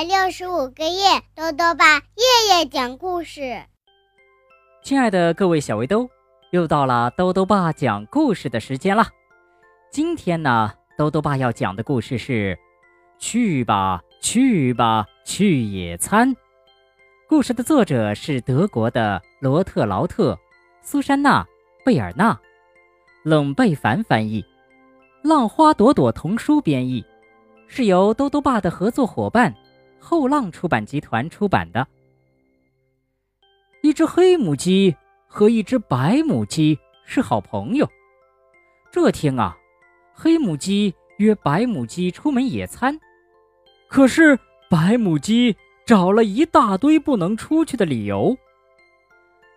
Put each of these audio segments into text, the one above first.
百六十五个夜，豆豆爸夜夜讲故事。亲爱的各位小围兜，又到了豆豆爸讲故事的时间了。今天呢，豆豆爸要讲的故事是《去吧去吧去野餐》。故事的作者是德国的罗特劳特·苏珊娜·贝尔纳，冷贝凡翻译，浪花朵朵童书编译。是由兜兜爸的合作伙伴后浪出版集团出版的。一只黑母鸡和一只白母鸡是好朋友。这天啊，黑母鸡约白母鸡出门野餐，可是白母鸡找了一大堆不能出去的理由。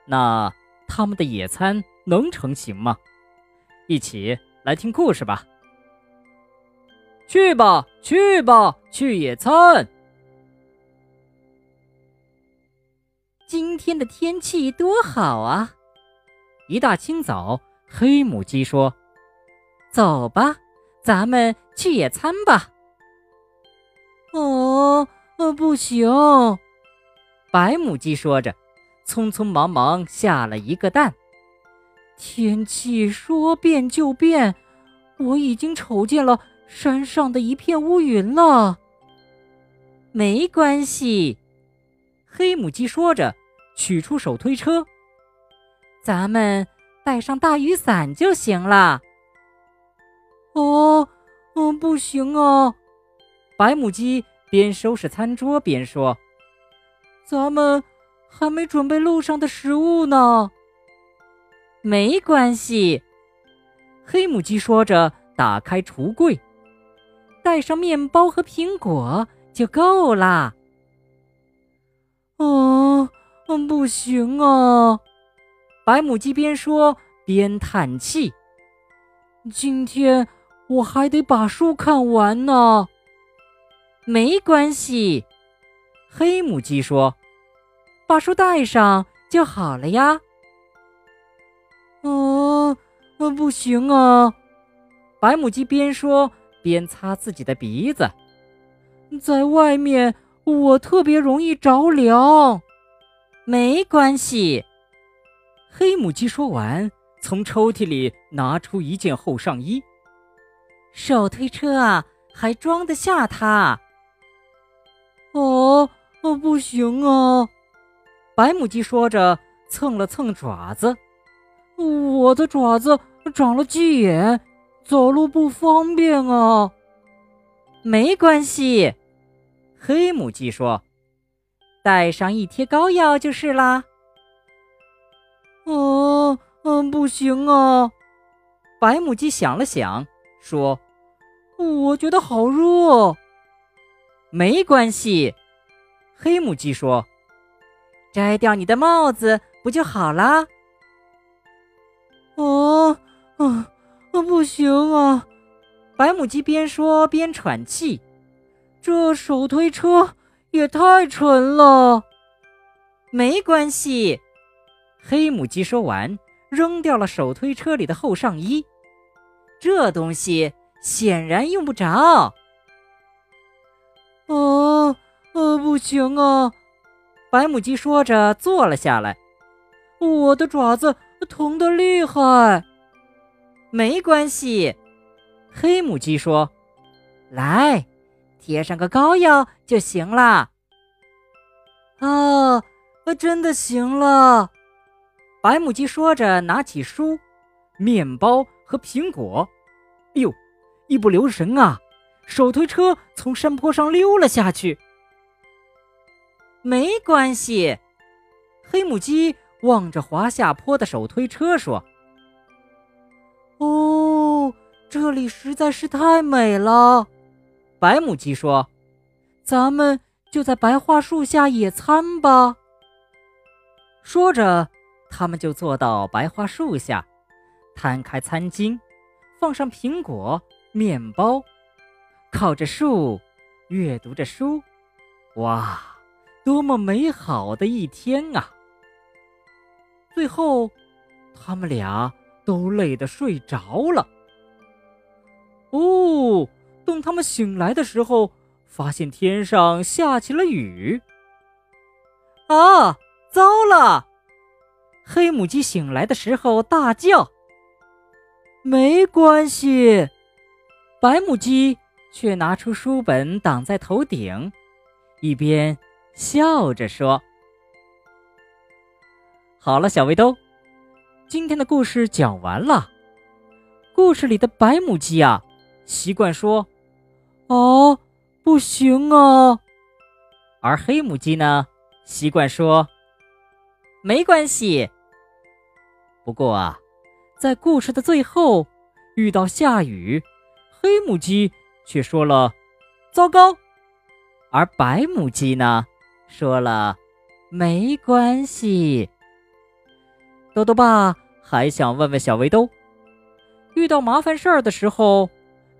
那他们的野餐能成行吗？一起来听故事吧。去吧，去吧，去野餐。今天的天气多好啊！一大清早，黑母鸡说：“走吧，咱们去野餐吧。”哦，呃，不行。白母鸡说着，匆匆忙忙下了一个蛋。天气说变就变，我已经瞅见了。山上的一片乌云了。没关系，黑母鸡说着，取出手推车。咱们带上大雨伞就行了。哦，嗯，不行啊！白母鸡边收拾餐桌边说：“咱们还没准备路上的食物呢。”没关系，黑母鸡说着，打开橱柜。带上面包和苹果就够啦。哦，不行啊！白母鸡边说边叹气。今天我还得把书看完呢。没关系，黑母鸡说：“把书带上就好了呀。”哦，嗯，不行啊！白母鸡边说。边擦自己的鼻子，在外面我特别容易着凉。没关系，黑母鸡说完，从抽屉里拿出一件厚上衣。手推车啊，还装得下它。哦，哦不行啊！白母鸡说着，蹭了蹭爪子。我的爪子长了鸡眼。走路不方便啊，没关系，黑母鸡说：“带上一贴膏药就是啦。”哦，嗯，不行啊，白母鸡想了想说：“我觉得好热。”没关系，黑母鸡说：“摘掉你的帽子不就好啦？”哦，嗯。不行啊！白母鸡边说边喘气。这手推车也太沉了。没关系，黑母鸡说完，扔掉了手推车里的厚上衣。这东西显然用不着。啊，呃，不行啊！白母鸡说着坐了下来。我的爪子疼得厉害。没关系，黑母鸡说：“来，贴上个膏药就行了。”啊，真的行了！白母鸡说着，拿起书、面包和苹果。哎呦，一不留神啊，手推车从山坡上溜了下去。没关系，黑母鸡望着滑下坡的手推车说。哦，这里实在是太美了，白母鸡说：“咱们就在白桦树下野餐吧。”说着，他们就坐到白桦树下，摊开餐巾，放上苹果、面包，靠着树，阅读着书。哇，多么美好的一天啊！最后，他们俩。都累得睡着了。哦，等他们醒来的时候，发现天上下起了雨。啊，糟了！黑母鸡醒来的时候大叫。没关系，白母鸡却拿出书本挡在头顶，一边笑着说：“好了，小围兜，今天的故事讲完了。故事里的白母鸡啊，习惯说：‘哦，不行啊。’而黑母鸡呢，习惯说：‘没关系。’不过啊。”在故事的最后，遇到下雨，黑母鸡却说了“糟糕”，而白母鸡呢，说了“没关系”。豆豆爸还想问问小围兜，遇到麻烦事儿的时候，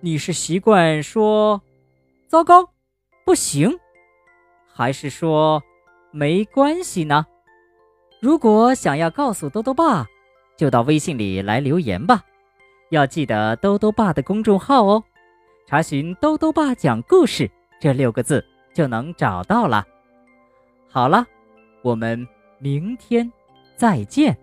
你是习惯说“糟糕”“不行”，还是说“没关系”呢？如果想要告诉兜兜爸。就到微信里来留言吧，要记得兜兜爸的公众号哦，查询“兜兜爸讲故事”这六个字就能找到了。好了，我们明天再见。